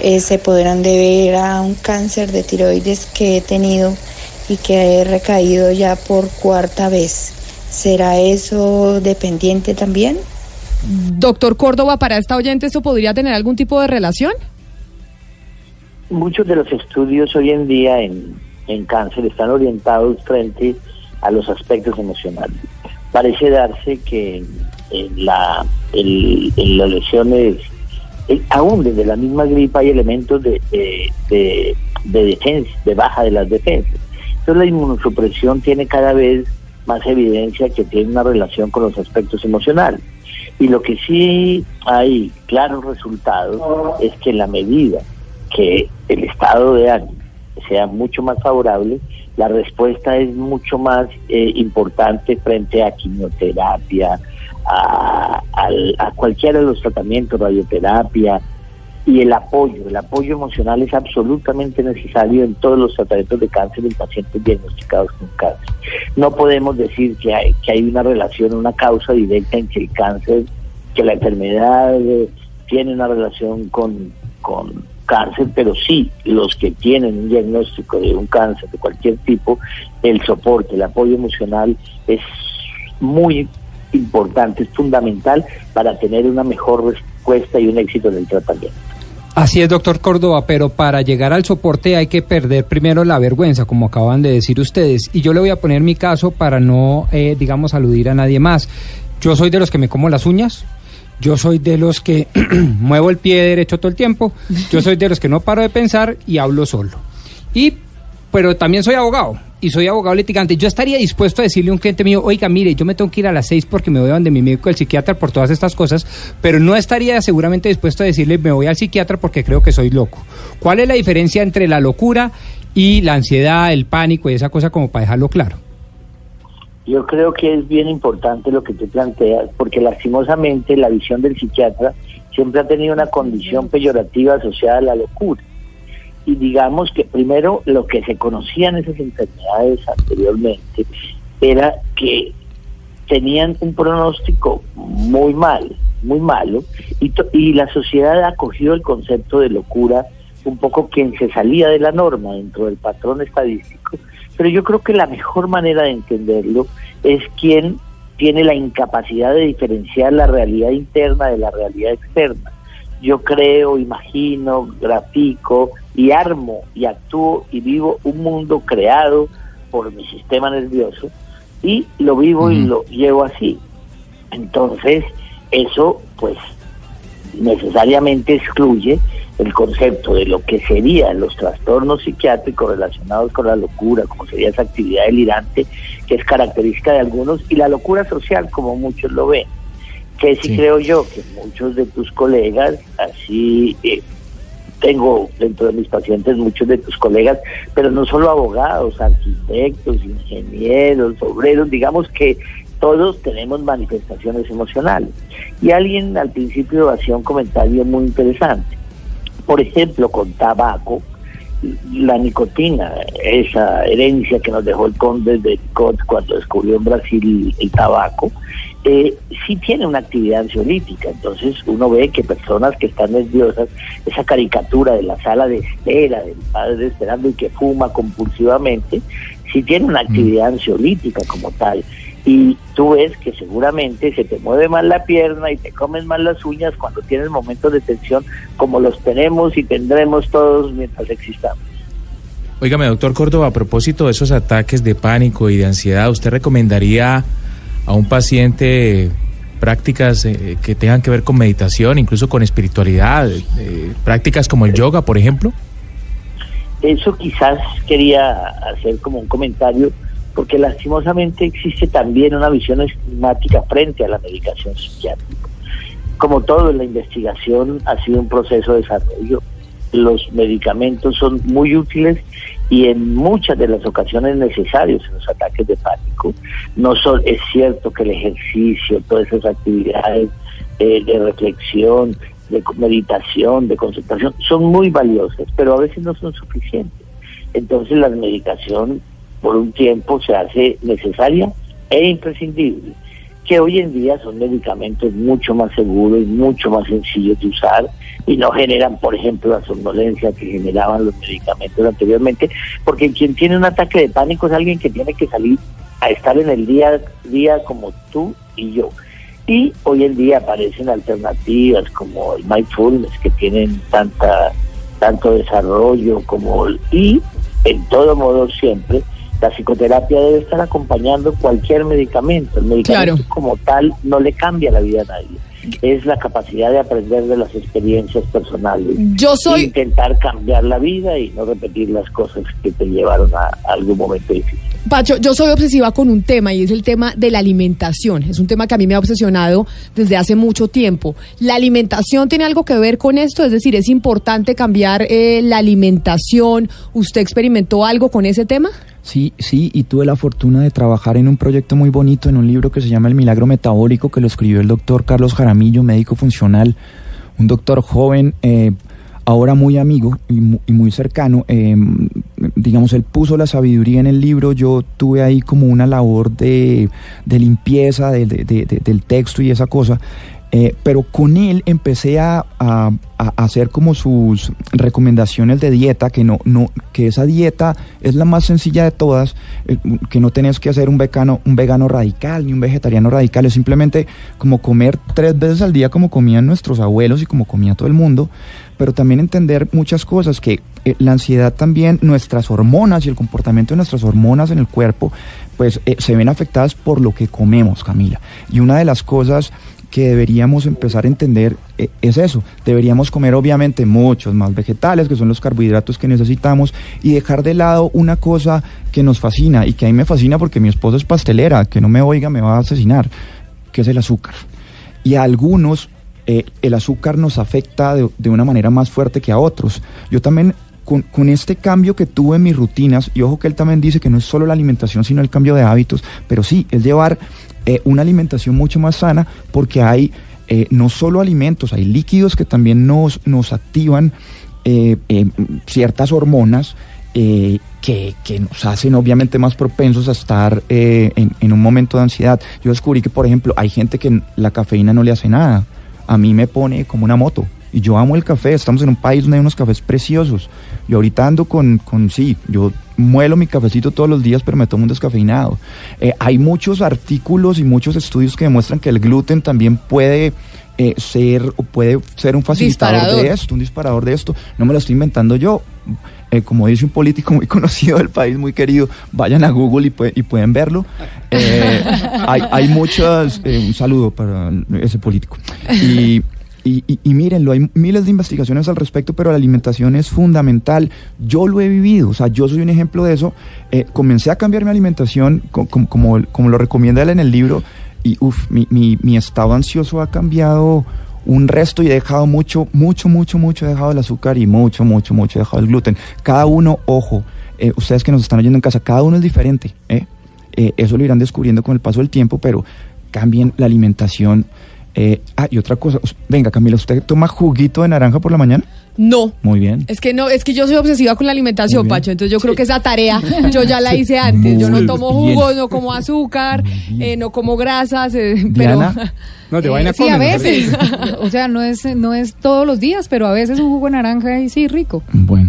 eh, se podrán deber a un cáncer de tiroides que he tenido y que he recaído ya por cuarta vez. ¿Será eso dependiente también? Doctor Córdoba, para esta oyente, ¿eso podría tener algún tipo de relación? Muchos de los estudios hoy en día en, en cáncer están orientados frente a los aspectos emocionales. Parece darse que en, la, en, las lesiones, aún desde la misma gripa, hay elementos de, de, de- de defensa, de baja de las defensas. Entonces la inmunosupresión tiene cada vez más evidencia que tiene una relación con los aspectos emocionales. Y lo que sí hay claros resultados es que en la medida que el estado de ánimo sea mucho más favorable, la respuesta es mucho más eh, importante frente a quimioterapia, a, al- a cualquiera de los tratamientos, radioterapia, y el apoyo, el apoyo emocional es absolutamente necesario en todos los tratamientos de cáncer en pacientes diagnosticados con cáncer. No podemos decir que hay, que hay una relación, una causa directa en que el cáncer, que la enfermedad eh, tiene una relación con, con cáncer, pero sí los que tienen un diagnóstico de un cáncer de cualquier tipo, el soporte, el apoyo emocional es muy importante, es fundamental para tener una mejor respuesta y un éxito en el tratamiento. Así es, doctor Córdoba, pero para llegar al soporte hay que perder primero la vergüenza, como acaban de decir ustedes. Y yo le voy a poner mi caso para no, eh, digamos, aludir a nadie más. Yo soy de los que me como las uñas. Yo soy de los que muevo el pie derecho todo el tiempo. Yo soy de los que no paro de pensar y hablo solo. Y, pero también soy abogado y soy abogado litigante. Yo estaría dispuesto a decirle a un cliente mío, oiga, mire, yo me tengo que ir a las seis porque me voy a donde mi médico, el psiquiatra, por todas estas cosas, pero no estaría seguramente dispuesto a decirle, me voy al psiquiatra porque creo que soy loco. ¿Cuál es la diferencia entre la locura y la ansiedad, el pánico y esa cosa como para dejarlo claro? Yo creo que es bien importante lo que tú planteas, porque lastimosamente la visión del psiquiatra siempre ha tenido una condición peyorativa asociada a la locura. Y digamos que primero lo que se conocían esas enfermedades anteriormente era que tenían un pronóstico muy mal, muy malo, y, to- y la sociedad acogió el concepto de locura un poco quien se salía de la norma dentro del patrón estadístico, pero yo creo que la mejor manera de entenderlo es quien tiene la incapacidad de diferenciar la realidad interna de la realidad externa. Yo creo, imagino, grafico y armo y actúo y vivo un mundo creado por mi sistema nervioso y lo vivo y lo llevo así. Entonces, eso pues necesariamente excluye el concepto de lo que serían los trastornos psiquiátricos relacionados con la locura, como sería esa actividad delirante, que es característica de algunos, y la locura social, como muchos lo ven. Que sí, creo yo que muchos de tus colegas, así eh, tengo dentro de mis pacientes muchos de tus colegas, pero no solo abogados, arquitectos, ingenieros, obreros, digamos que todos tenemos manifestaciones emocionales. Y alguien al principio hacía un comentario muy interesante. Por ejemplo, con tabaco, la nicotina, esa herencia que nos dejó el conde de Cot cuando descubrió en Brasil el tabaco, eh, sí tiene una actividad ansiolítica. Entonces uno ve que personas que están nerviosas, esa caricatura de la sala de espera, del padre esperando y que fuma compulsivamente, sí tiene una actividad ansiolítica como tal y tú ves que seguramente se te mueve más la pierna y te comen más las uñas cuando tienes momentos de tensión como los tenemos y tendremos todos mientras existamos. Óigame, doctor Córdoba, a propósito de esos ataques de pánico y de ansiedad, ¿usted recomendaría a un paciente prácticas eh, que tengan que ver con meditación, incluso con espiritualidad, eh, prácticas como el yoga, por ejemplo? Eso quizás quería hacer como un comentario porque lastimosamente existe también una visión estigmática frente a la medicación psiquiátrica. Como todo la investigación ha sido un proceso de desarrollo, los medicamentos son muy útiles y en muchas de las ocasiones necesarios en los ataques de pánico. No son, es cierto que el ejercicio, todas esas actividades eh, de reflexión, de meditación, de concentración, son muy valiosas, pero a veces no son suficientes. Entonces la medicación por un tiempo se hace necesaria e imprescindible, que hoy en día son medicamentos mucho más seguros, mucho más sencillos de usar y no generan, por ejemplo, la somnolencia que generaban los medicamentos anteriormente, porque quien tiene un ataque de pánico es alguien que tiene que salir a estar en el día a día como tú y yo. Y hoy en día aparecen alternativas como el mindfulness que tienen tanta tanto desarrollo como y en todo modo siempre la psicoterapia debe estar acompañando cualquier medicamento. El medicamento como tal no le cambia la vida a nadie. Es la capacidad de aprender de las experiencias personales. Yo soy... Intentar cambiar la vida y no repetir las cosas que te llevaron a, a algún momento difícil. Pacho, yo soy obsesiva con un tema y es el tema de la alimentación. Es un tema que a mí me ha obsesionado desde hace mucho tiempo. ¿La alimentación tiene algo que ver con esto? Es decir, ¿es importante cambiar eh, la alimentación? ¿Usted experimentó algo con ese tema? Sí, sí, y tuve la fortuna de trabajar en un proyecto muy bonito, en un libro que se llama El Milagro Metabólico, que lo escribió el doctor Carlos Jaramillo, médico funcional, un doctor joven, eh, ahora muy amigo y muy, cercano. Eh, digamos, él puso la sabiduría en el libro, yo tuve ahí como una labor de, limpieza del texto y esa cosa. Eh, pero con él empecé a, hacer como sus recomendaciones de dieta, que no, que esa dieta es la más sencilla de todas, eh, que no tenés que hacer un vegano, un vegano radical ni un vegetariano radical, es simplemente como comer tres veces al día como comían nuestros abuelos y como comía todo el mundo, pero también entender muchas cosas, que eh, la ansiedad también, nuestras hormonas y el comportamiento de nuestras hormonas en el cuerpo, pues se ven afectadas por lo que comemos, Camila. Y una de las cosas que deberíamos empezar a entender eh, es eso. Deberíamos comer obviamente muchos más vegetales, que son los carbohidratos que necesitamos, y dejar de lado una cosa que nos fascina y que a mí me fascina porque mi esposo es pastelera, que no me oiga me va a asesinar, que es el azúcar. Y a algunos eh, el azúcar nos afecta de, de, una manera más fuerte que a otros. Yo también con, con, este cambio que tuve en mis rutinas, y ojo que él también dice que no es solo la alimentación, sino el cambio de hábitos, pero sí, es llevar eh, una alimentación mucho más sana porque hay eh, no solo alimentos, hay líquidos que también nos, nos activan eh, ciertas hormonas que, que, nos hacen obviamente más propensos a estar en, en un momento de ansiedad. Yo descubrí que, por ejemplo, hay gente que la cafeína no le hace nada. A mí me pone como una moto. Y yo amo el café, estamos en un país donde hay unos cafés preciosos. Yo ahorita ando con, con sí, yo muelo mi cafecito todos los días, pero me tomo un descafeinado. Eh, hay muchos artículos y muchos estudios que demuestran que el gluten también puede eh, ser puede ser un facilitador de esto, un disparador de esto. No me lo estoy inventando yo. Eh, como dice un político muy conocido del país, muy querido, vayan a Google y, y pueden verlo. hay, hay muchas, un saludo para ese político. Y Y, y, y mírenlo, hay miles de investigaciones al respecto, pero la alimentación es fundamental. Yo lo he vivido, o sea, yo soy un ejemplo de eso. Eh, comencé a cambiar mi alimentación, co- com- como, como lo recomienda él en el libro, y uff, mi, mi, mi estado ansioso ha cambiado un resto y he dejado mucho, mucho, mucho, mucho he dejado el azúcar y mucho, mucho, mucho he dejado el gluten. Cada uno, ojo, eh, ustedes que nos están oyendo en casa, cada uno es diferente. ¿eh? Eh, eso lo irán descubriendo con el paso del tiempo, pero cambien la alimentación. Eh, ah, y otra cosa, venga Camila, ¿usted toma juguito de naranja por la mañana? No. Muy bien. Es que no, es que yo soy obsesiva con la alimentación. Pacho. Entonces yo creo que esa tarea yo ya la hice antes. yo no tomo bien. jugos, no como azúcar, eh, no como grasas, eh, pero. No, de Eh, vaina Sí, a comen, ¿no? veces. o sea, no es, no es todos los días, pero a veces un jugo de naranja y sí, rico. Bueno,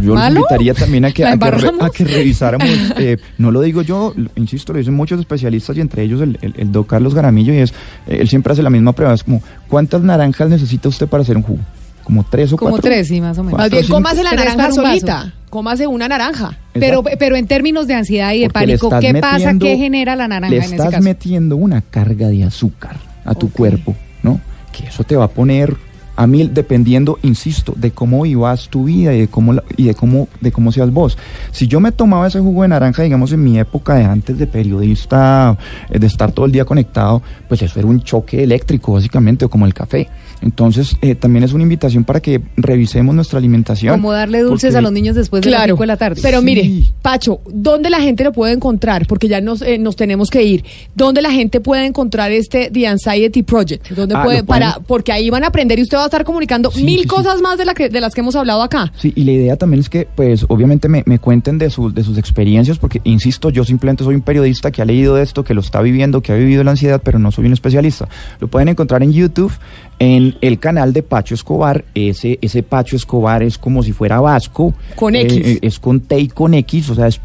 yo los ¿Malo? invitaría también a que, ¿La a que, re- embarramos? a que revisáramos, eh, no lo digo yo, insisto, lo dicen muchos especialistas y entre ellos el, el, el Carlos Garamillo y es, eh, él siempre hace la misma prueba, es como, ¿cuántas naranjas necesita usted para hacer un jugo? ¿Como tres o Como cuatro? tres, sí, más o menos. más bien cómase la naranja solita. Cómase una naranja. Pero, pero en términos de ansiedad y de Porque pánico, estás ¿qué pasa? ¿Qué genera la naranja Le en ese estás caso? metiendo una carga de azúcar a tu cuerpo, ¿no? Que eso te va a poner a mil dependiendo, insisto, de cómo vivas tu vida y de cómo la- y de cómo de cómo seas vos. Si yo me tomaba ese jugo de naranja, digamos en mi época de antes de periodista, eh, de estar todo el día conectado, pues eso era un choque eléctrico básicamente o como el café. Entonces, eh, también es una invitación para que revisemos nuestra alimentación. Como darle dulces porque- a los niños después de las Claro, 5 de la tarde. pero mire, Pacho, ¿dónde la gente lo puede encontrar? Porque ya nos, eh, nos tenemos que ir. ¿Dónde la gente puede encontrar este The Anxiety Project? ¿Dónde Ah, puede, para, porque ahí van a aprender y usted va a estar comunicando Sí, mil sí, sí. cosas más de, la que, de las que hemos hablado acá. Sí, y la idea también es que, pues, obviamente me, me cuenten de, sus de sus experiencias, porque, insisto, yo simplemente soy un periodista que ha leído esto, que lo está viviendo, que ha vivido la ansiedad, pero no soy un especialista. Lo pueden encontrar en YouTube, en el canal de Pacho Escobar. Ese, ese Pacho Escobar es como si fuera vasco. Con Eh, X. eh, es con T y con X, o sea, es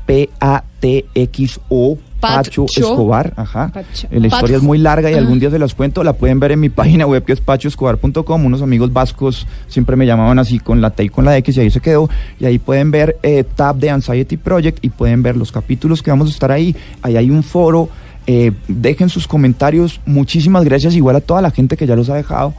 P-A-T-X-O. Pacho, Pacho. Escobar, ajá. Pacho. Eh, La historia Pacho. es muy larga y Ah. algún día se las cuento. La pueden ver en mi página web que es pachoescobar.com. Unos amigos vascos siempre me llamaban así con la T y con la X y ahí se quedó. Y ahí pueden ver eh, Tab de Anxiety Project y pueden ver los capítulos que vamos a estar ahí. Ahí hay un foro. Eh, dejen sus comentarios. Muchísimas gracias igual a toda la gente que ya los ha dejado.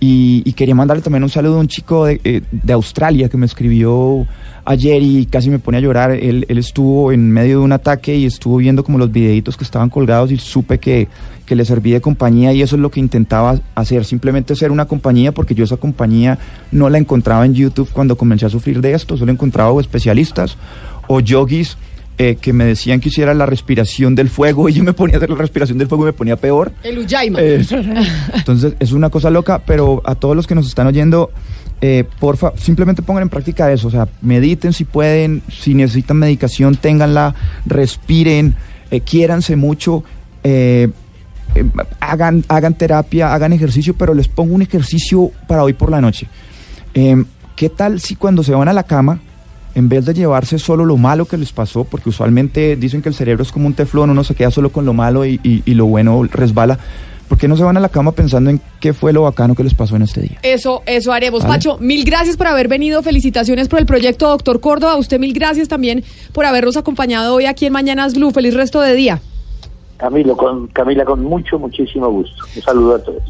Y, quería mandarle también un saludo a un chico de, eh, de Australia que me escribió ayer y casi me pone a llorar. Él, él estuvo en medio de un ataque y estuvo viendo como los videitos que estaban colgados y supe que, que le serví de compañía y eso es lo que intentaba hacer, simplemente ser una compañía porque yo esa compañía no la encontraba en YouTube cuando comencé a sufrir de esto, solo encontraba especialistas o yogis eh, que me decían que hiciera la respiración del fuego y yo me ponía a hacer la respiración del fuego y me ponía peor. El Ujaima. Eh, entonces es una cosa loca, pero a todos los que nos están oyendo, eh, porfa, simplemente pongan en práctica eso, o sea, mediten si pueden, si necesitan medicación, ténganla, respiren, eh, quiéranse mucho, eh, eh, hagan, hagan terapia, hagan ejercicio, pero les pongo un ejercicio para hoy por la noche. Eh, ¿Qué tal si cuando se van a la cama, en vez de llevarse solo lo malo que les pasó, porque usualmente dicen que el cerebro es como un teflón, uno se queda solo con lo malo y, y- y lo bueno resbala, ¿por qué no se van a la cama pensando en qué fue lo bacano que les pasó en este día? Eso, eso haremos. Vale. Pacho, mil gracias por haber venido. Felicitaciones por el proyecto Doctor Córdoba. A usted mil gracias también por habernos acompañado hoy aquí en Mañanas Blue. Feliz resto de día. Camilo, con, Camila, con mucho, muchísimo gusto. Un saludo a todos.